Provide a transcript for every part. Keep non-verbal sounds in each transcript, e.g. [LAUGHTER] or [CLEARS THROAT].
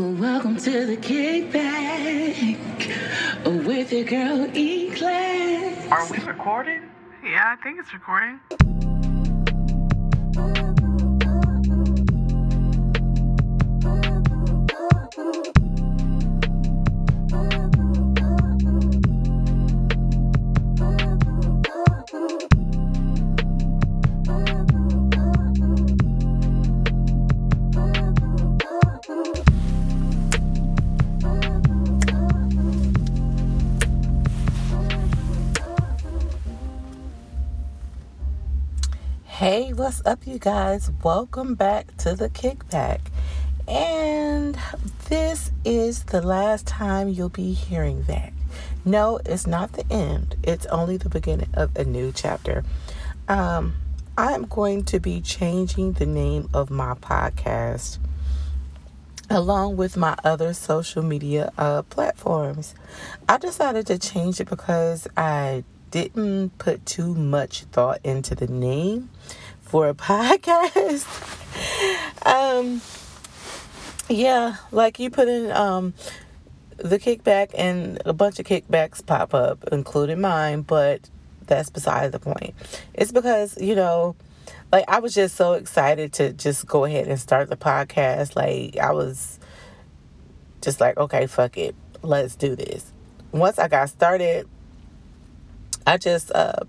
Oh, welcome to the kickback oh, with your girl E Class. Are we recording? Yeah, I think it's recording. What's up, you guys? Welcome back to the kickback. And this is the last time you'll be hearing that. No, it's not the end, it's only the beginning of a new chapter. Um, I'm going to be changing the name of my podcast along with my other social media uh, platforms. I decided to change it because I didn't put too much thought into the name for a [LAUGHS] podcast. um yeah, like you put in um the kickback and a bunch of kickbacks pop up, including mine, but that's beside the point. It's because, you know, like I was just so excited to just go ahead and start the podcast. Like I was just like, okay, fuck it. Let's do this. Once I got started, I just uh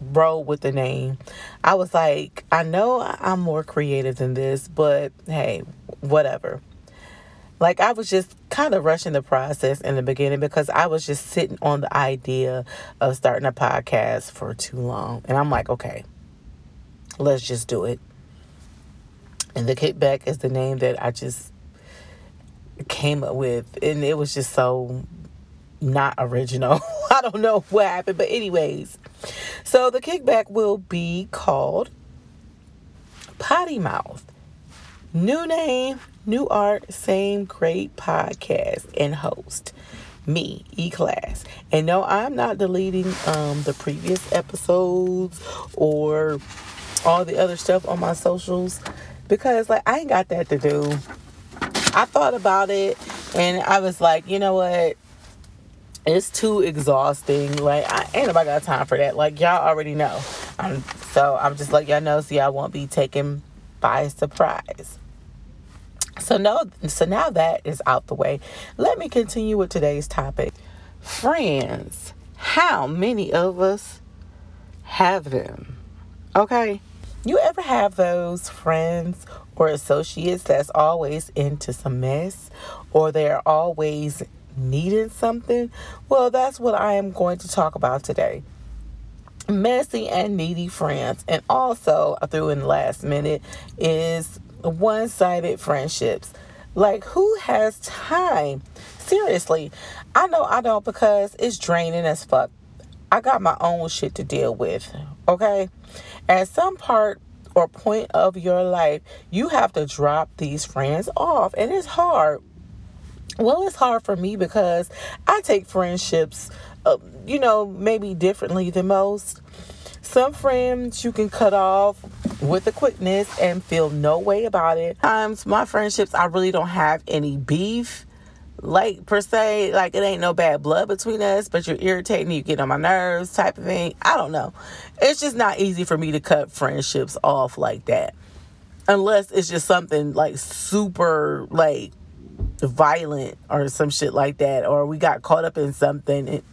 rolled with the name. I was like, I know I'm more creative than this, but hey, whatever. Like I was just kind of rushing the process in the beginning because I was just sitting on the idea of starting a podcast for too long. And I'm like, okay, let's just do it. And the kickback is the name that I just came up with. And it was just so not original. [LAUGHS] [LAUGHS] I don't know what happened, but anyways. So the kickback will be called Potty Mouth. New name, new art, same great podcast and host. Me, E Class. And no, I'm not deleting um the previous episodes or all the other stuff on my socials because like I ain't got that to do. I thought about it and I was like, you know what? It's too exhausting. Like I ain't nobody got time for that. Like y'all already know. I'm so I'm just like y'all know so y'all won't be taken by surprise. So no so now that is out the way. Let me continue with today's topic. Friends. How many of us have them? Okay. You ever have those friends or associates that's always into some mess or they're always needing something? Well, that's what I am going to talk about today. Messy and needy friends. And also, I threw in the last minute, is one sided friendships. Like, who has time? Seriously, I know I don't because it's draining as fuck. I got my own shit to deal with, okay? At some part or point of your life, you have to drop these friends off, and it's hard well, it's hard for me because I take friendships, uh, you know, maybe differently than most. Some friends you can cut off with a quickness and feel no way about it. Times my friendships, I really don't have any beef, like per se. Like it ain't no bad blood between us, but you're irritating, you get on my nerves, type of thing. I don't know. It's just not easy for me to cut friendships off like that, unless it's just something like super like violent or some shit like that, or we got caught up in something. It,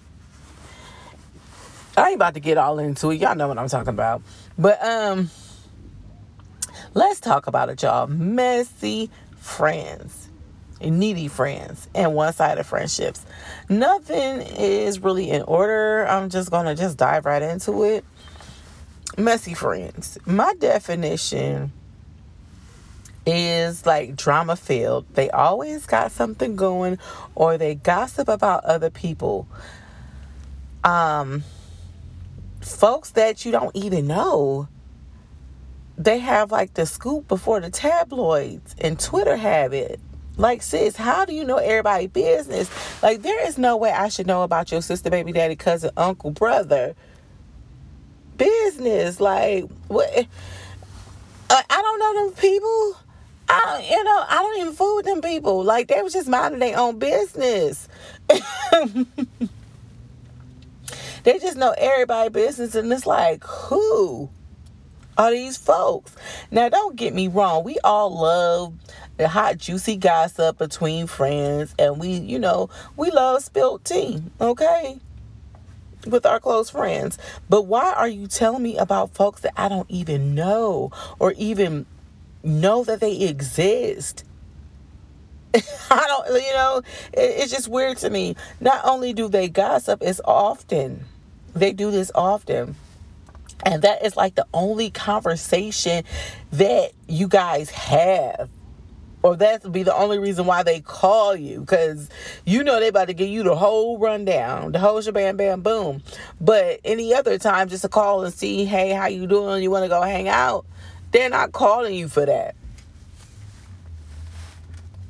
I ain't about to get all into it. Y'all know what I'm talking about. But um let's talk about it, y'all. Messy friends. Needy friends and one-sided friendships. Nothing is really in order. I'm just gonna just dive right into it. Messy friends. My definition is like drama filled. They always got something going or they gossip about other people. Um folks that you don't even know. They have like the scoop before the tabloids and Twitter have it. Like sis, how do you know everybody business? Like there is no way I should know about your sister, baby daddy, cousin, uncle, brother business. Like what I don't know them people I, you know, I don't even fool with them people. Like they was just minding their own business. [LAUGHS] they just know everybody business, and it's like, who are these folks? Now, don't get me wrong. We all love the hot, juicy gossip between friends, and we, you know, we love spilled tea. Okay, with our close friends. But why are you telling me about folks that I don't even know or even know that they exist? [LAUGHS] I don't, you know, it, it's just weird to me. Not only do they gossip, it's often. They do this often. And that is like the only conversation that you guys have or that would be the only reason why they call you because you know they about to give you the whole rundown the whole shebang bam boom but any other time just to call and see hey how you doing you want to go hang out they're not calling you for that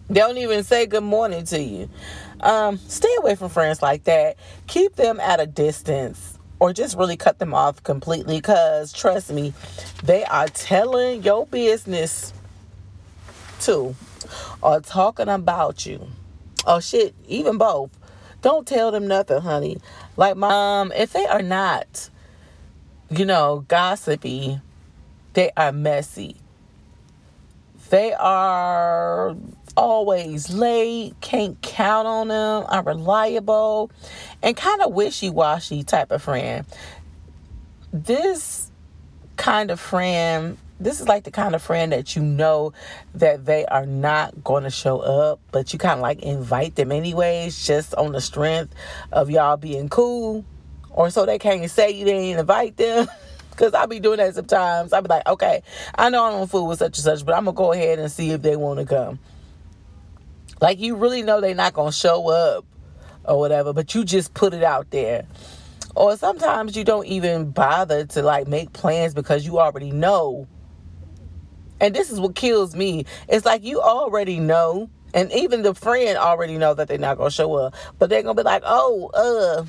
they don't even say good morning to you um, stay away from friends like that keep them at a distance or just really cut them off completely because trust me they are telling your business too or talking about you. Oh shit, even both. Don't tell them nothing, honey. Like my um, if they are not, you know, gossipy, they are messy. They are always late, can't count on them, unreliable, and kind of wishy washy type of friend. This kind of friend this is like the kind of friend that you know that they are not going to show up, but you kind of like invite them anyways, just on the strength of y'all being cool, or so they can't say you didn't invite them. [LAUGHS] Cause I be doing that sometimes. I be like, okay, I know I don't fool with such and such, but I'm gonna go ahead and see if they want to come. Like you really know they're not gonna show up or whatever, but you just put it out there. Or sometimes you don't even bother to like make plans because you already know and this is what kills me. It's like you already know, and even the friend already know that they're not gonna show up, but they're gonna be like, "Oh, uh,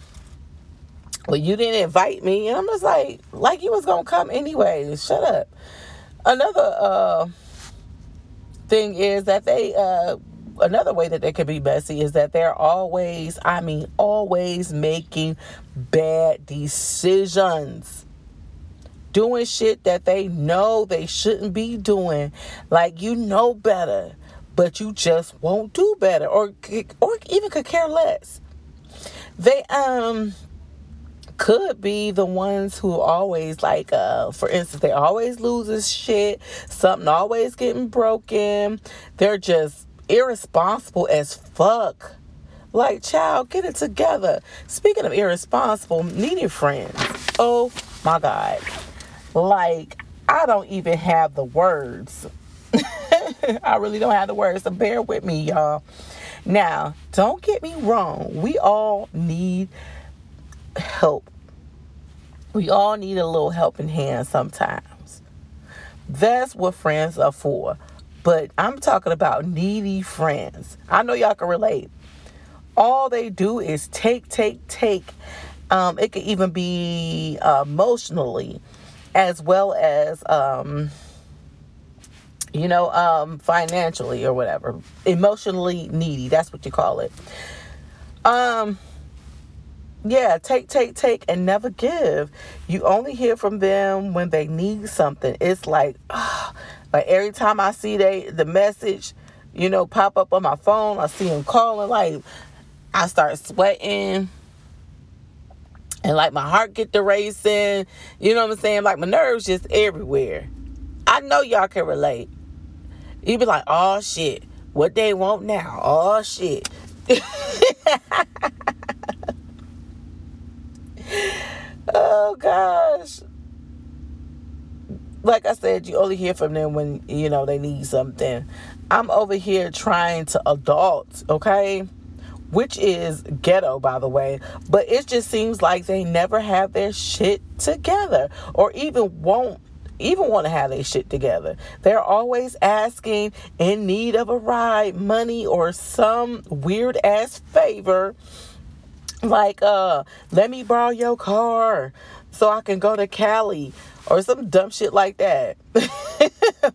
well, you didn't invite me," and I'm just like, "Like you was gonna come anyway. Shut up." Another uh thing is that they uh another way that they could be messy is that they're always, I mean, always making bad decisions doing shit that they know they shouldn't be doing. Like you know better, but you just won't do better or or even could care less. They um could be the ones who always like uh for instance they always loses shit something always getting broken they're just irresponsible as fuck like child get it together speaking of irresponsible needy friends oh my god like, I don't even have the words. [LAUGHS] I really don't have the words, so bear with me, y'all. Now, don't get me wrong. We all need help. We all need a little helping hand sometimes. That's what friends are for. But I'm talking about needy friends. I know y'all can relate. All they do is take, take, take. Um, it could even be uh, emotionally as well as um, you know um, financially or whatever emotionally needy that's what you call it um yeah take take take and never give you only hear from them when they need something it's like oh, like every time i see they the message you know pop up on my phone i see them calling like i start sweating and like my heart get to racing. You know what I'm saying? Like my nerves just everywhere. I know y'all can relate. You be like, oh shit, what they want now? Oh shit. [LAUGHS] oh gosh. Like I said, you only hear from them when you know they need something. I'm over here trying to adult, okay? which is ghetto, by the way. But it just seems like they never have their shit together or even won't even want to have their shit together. They're always asking in need of a ride, money, or some weird ass favor. [LAUGHS] Like, uh, let me borrow your car so I can go to Cali or some dumb shit like that. [LAUGHS]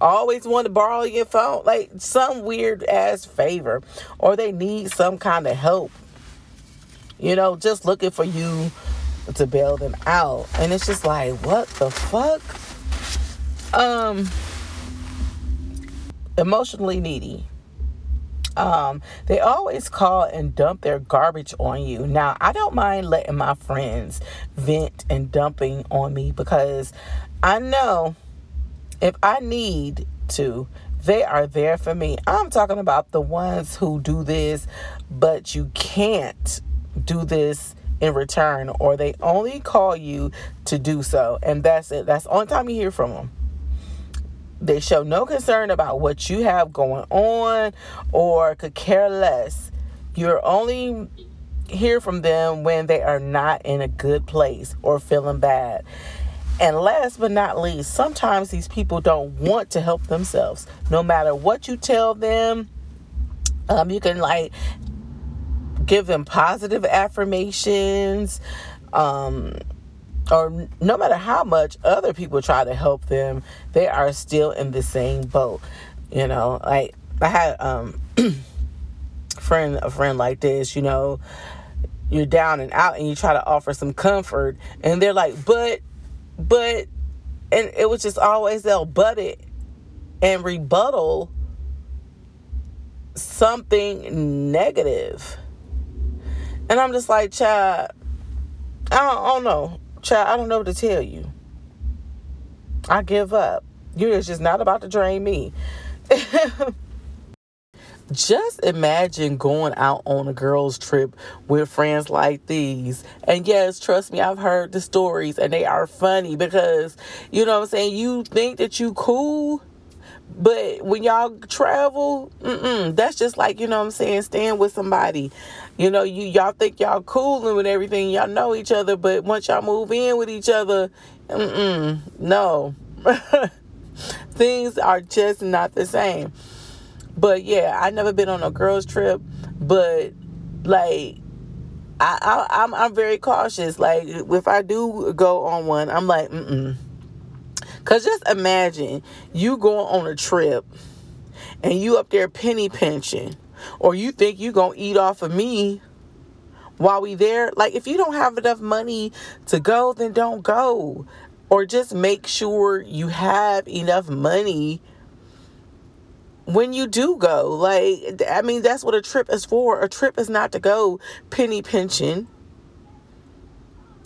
always want to borrow your phone, like some weird ass favor, or they need some kind of help. You know, just looking for you to bail them out. And it's just like, what the fuck? Um emotionally needy. Um, they always call and dump their garbage on you. Now, I don't mind letting my friends vent and dumping on me because I know if I need to, they are there for me. I'm talking about the ones who do this, but you can't do this in return, or they only call you to do so. And that's it. That's the only time you hear from them. They show no concern about what you have going on or could care less. You're only hear from them when they are not in a good place or feeling bad. And last but not least, sometimes these people don't want to help themselves. No matter what you tell them, um, you can like give them positive affirmations. Um, or no matter how much other people try to help them, they are still in the same boat. You know, like I had um [CLEARS THROAT] friend a friend like this, you know, you're down and out and you try to offer some comfort and they're like, but but and it was just always they'll butt it and rebuttal something negative. And I'm just like, child, I don't, I don't know. Child, I don't know what to tell you. I give up. You're just not about to drain me. [LAUGHS] just imagine going out on a girls' trip with friends like these. And yes, trust me, I've heard the stories and they are funny because, you know what I'm saying, you think that you cool but when y'all travel, that's just like, you know what I'm saying, staying with somebody. You know, you y'all think y'all cool and with everything, y'all know each other, but once y'all move in with each other, no. [LAUGHS] Things are just not the same. But yeah, I never been on a girls trip, but like I, I I'm I'm very cautious. Like if I do go on one, I'm like, mm Cause just imagine you going on a trip and you up there penny pinching, or you think you gonna eat off of me while we there. Like if you don't have enough money to go, then don't go. Or just make sure you have enough money when you do go. Like I mean that's what a trip is for. A trip is not to go penny pinching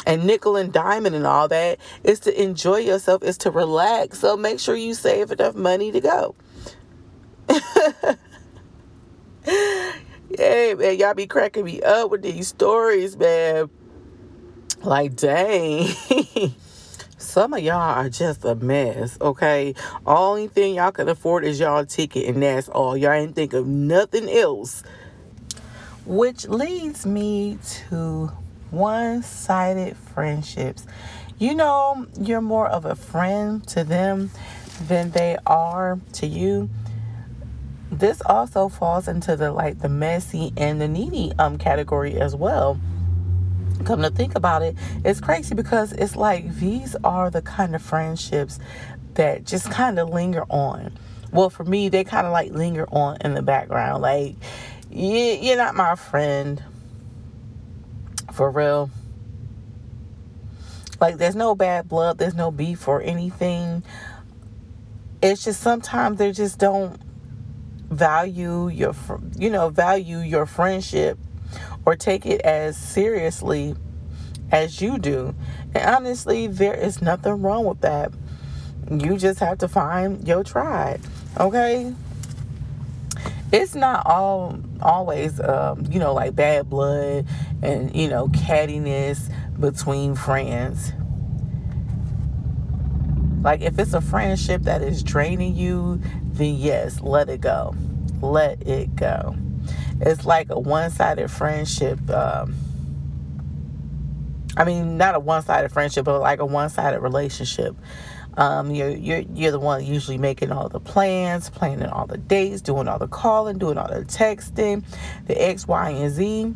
and nickel and diamond and all that is to enjoy yourself, is to relax. So make sure you save enough money to go. [LAUGHS] hey man, y'all be cracking me up with these stories, man. Like, dang. [LAUGHS] Some of y'all are just a mess, okay? Only thing y'all can afford is y'all ticket, and that's all. Y'all ain't think of nothing else. Which leads me to one sided friendships. You know, you're more of a friend to them than they are to you. This also falls into the like the messy and the needy um category as well. Come to think about it, it's crazy because it's like these are the kind of friendships that just kind of linger on. Well, for me, they kind of like linger on in the background. Like, you're not my friend, for real. Like, there's no bad blood, there's no beef or anything. It's just sometimes they just don't value your, you know, value your friendship or take it as seriously as you do. And honestly, there is nothing wrong with that. You just have to find your tribe, okay? it's not all always um, you know like bad blood and you know cattiness between friends. Like if it's a friendship that is draining you then yes let it go. Let it go. It's like a one-sided friendship um, i mean not a one-sided friendship but like a one-sided relationship um, you're, you're, you're the one usually making all the plans, planning all the dates, doing all the calling, doing all the texting, the X, Y, and Z.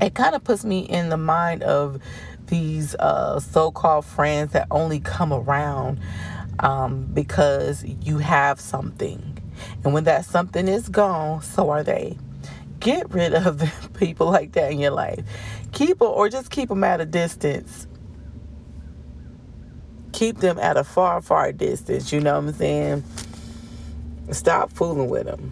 It kind of puts me in the mind of these uh, so called friends that only come around um, because you have something. And when that something is gone, so are they. Get rid of [LAUGHS] people like that in your life. Keep them, or just keep them at a distance. Keep them at a far, far distance. You know what I'm saying? Stop fooling with them.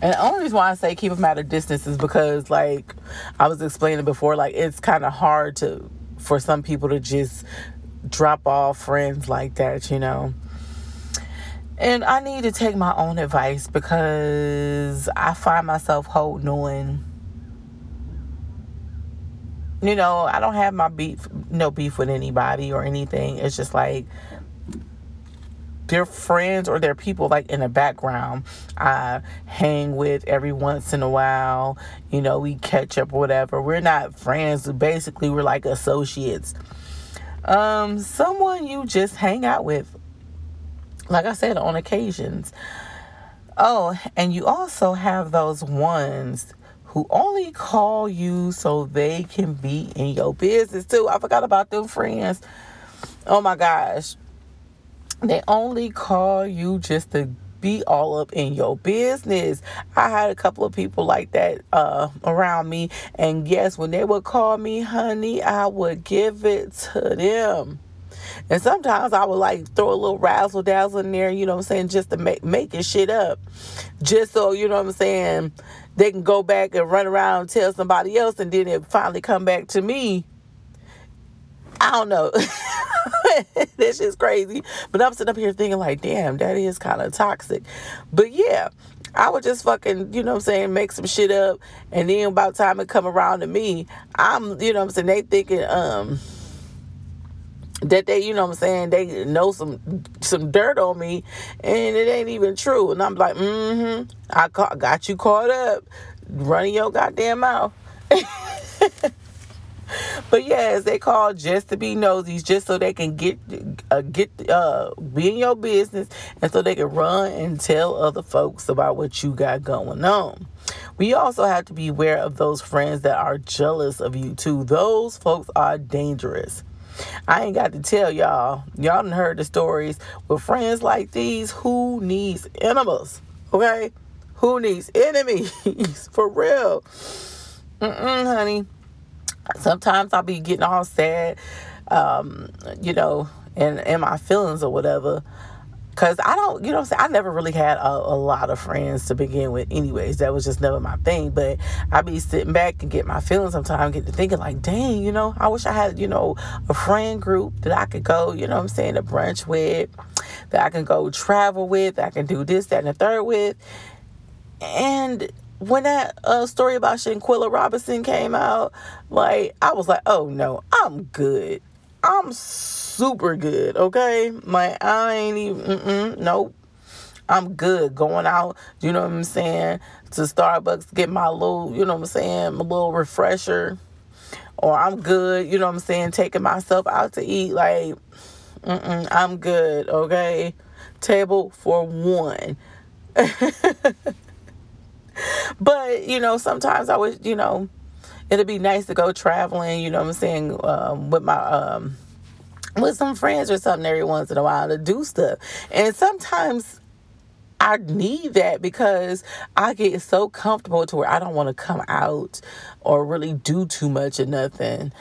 And the only reason why I say keep them at a distance is because, like I was explaining before, like it's kind of hard to for some people to just drop off friends like that, you know. And I need to take my own advice because I find myself holding on. You know, I don't have my beef, no beef with anybody or anything. It's just like they're friends or they're people like in the background I hang with every once in a while. You know, we catch up whatever. We're not friends. Basically, we're like associates. Um, someone you just hang out with. Like I said, on occasions. Oh, and you also have those ones who only call you so they can be in your business too. I forgot about them friends. Oh my gosh. They only call you just to be all up in your business. I had a couple of people like that uh, around me, and yes, when they would call me honey, I would give it to them. And sometimes I would like throw a little razzle dazzle in there, you know what I'm saying, just to make making shit up. Just so, you know what I'm saying, they can go back and run around and tell somebody else and then it finally come back to me. I don't know. [LAUGHS] this shit's crazy. But I'm sitting up here thinking like, damn, that is kind of toxic. But yeah, I would just fucking, you know what I'm saying, make some shit up. And then about time it come around to me, I'm, you know what I'm saying, they thinking, um, that they, you know what I'm saying, they know some some dirt on me and it ain't even true. And I'm like, mm-hmm, I got you caught up running your goddamn mouth. [LAUGHS] but yes, they call just to be nosy, just so they can get uh, get uh be in your business, and so they can run and tell other folks about what you got going on. We also have to be aware of those friends that are jealous of you too. Those folks are dangerous. I ain't got to tell y'all. Y'all done heard the stories with friends like these. Who needs enemies? Okay, who needs enemies [LAUGHS] for real? Mm-mm, honey sometimes I'll be getting all sad, um, you know, and in my feelings or whatever. Cause I don't, you know, i never really had a, a, lot of friends to begin with. Anyways, that was just never my thing. But I'd be sitting back and get my feelings sometimes, get to thinking like, dang, you know, I wish I had, you know, a friend group that I could go, you know, I'm saying, to brunch with, that I can go travel with, I can do this, that, and the third with, and when that uh, story about Shanquella Robinson came out, like I was like, oh no, I'm good. I'm super good. Okay, My I ain't even. Nope. I'm good going out. You know what I'm saying? To Starbucks, get my little. You know what I'm saying? My little refresher. Or I'm good. You know what I'm saying? Taking myself out to eat. Like, I'm good. Okay, table for one. [LAUGHS] but you know, sometimes I would, you know, it'd be nice to go traveling. You know, what I'm saying um, with my um, with some friends or something every once in a while to do stuff. And sometimes I need that because I get so comfortable to where I don't want to come out or really do too much of nothing,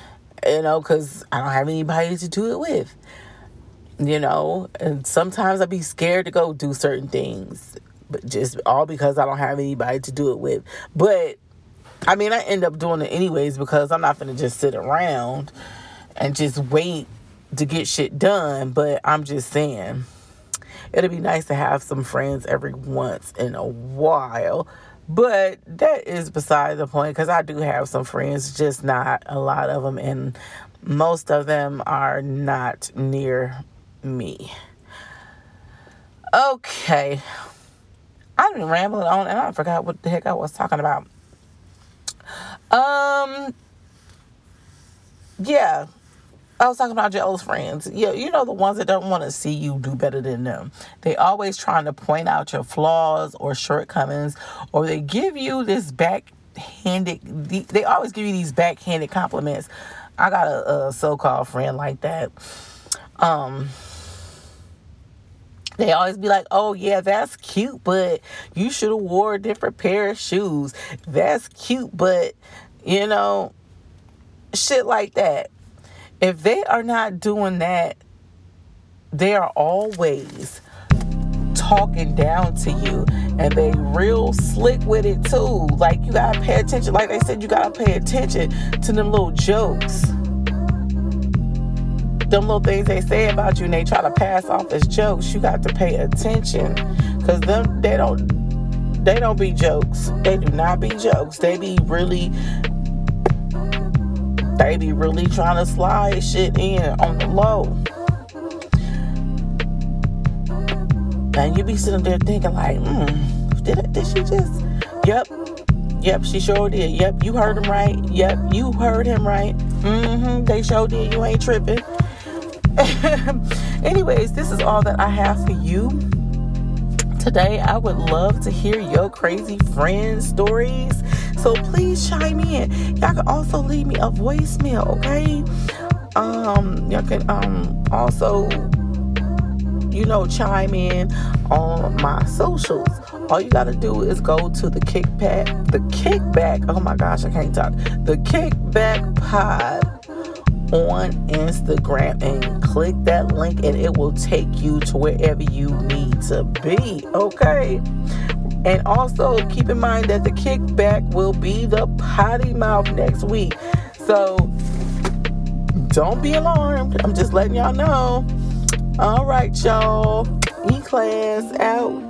you know, because I don't have anybody to do it with, you know. And sometimes I'd be scared to go do certain things but just all because I don't have anybody to do it with. But I mean, I end up doing it anyways because I'm not gonna just sit around and just wait to get shit done. But I'm just saying, it'd be nice to have some friends every once in a while. But that is beside the point because I do have some friends, just not a lot of them, and most of them are not near me. Okay, I've been rambling on and I forgot what the heck I was talking about. Um, yeah, I was talking about jealous friends. Yeah, you know the ones that don't want to see you do better than them. They always trying to point out your flaws or shortcomings, or they give you this backhanded. They always give you these backhanded compliments. I got a, a so-called friend like that um they always be like, "Oh yeah, that's cute, but you should have wore a different pair of shoes. That's cute, but you know, shit like that." If they are not doing that, they are always talking down to you and they real slick with it too. Like you gotta pay attention. Like they said, you gotta pay attention to them little jokes. Them little things they say about you and they try to pass off as jokes. You got to pay attention. Cause them they don't they don't be jokes. They do not be jokes. They be really they be really trying to slide shit in on the low. And you be sitting there thinking like, hmm, did, did she just, yep, yep, she sure did. Yep, you heard him right. Yep, you heard him right. Mm-hmm, they sure did. You ain't tripping. [LAUGHS] Anyways, this is all that I have for you today. I would love to hear your crazy friend stories. So please chime in. Y'all can also leave me a voicemail, okay? Um, y'all can um also you know, chime in on my socials. All you gotta do is go to the kickback, the kickback. Oh my gosh, I can't talk. The kickback pod on Instagram and click that link, and it will take you to wherever you need to be. Okay. And also keep in mind that the kickback will be the potty mouth next week. So don't be alarmed. I'm just letting y'all know. All right, y'all. E class out.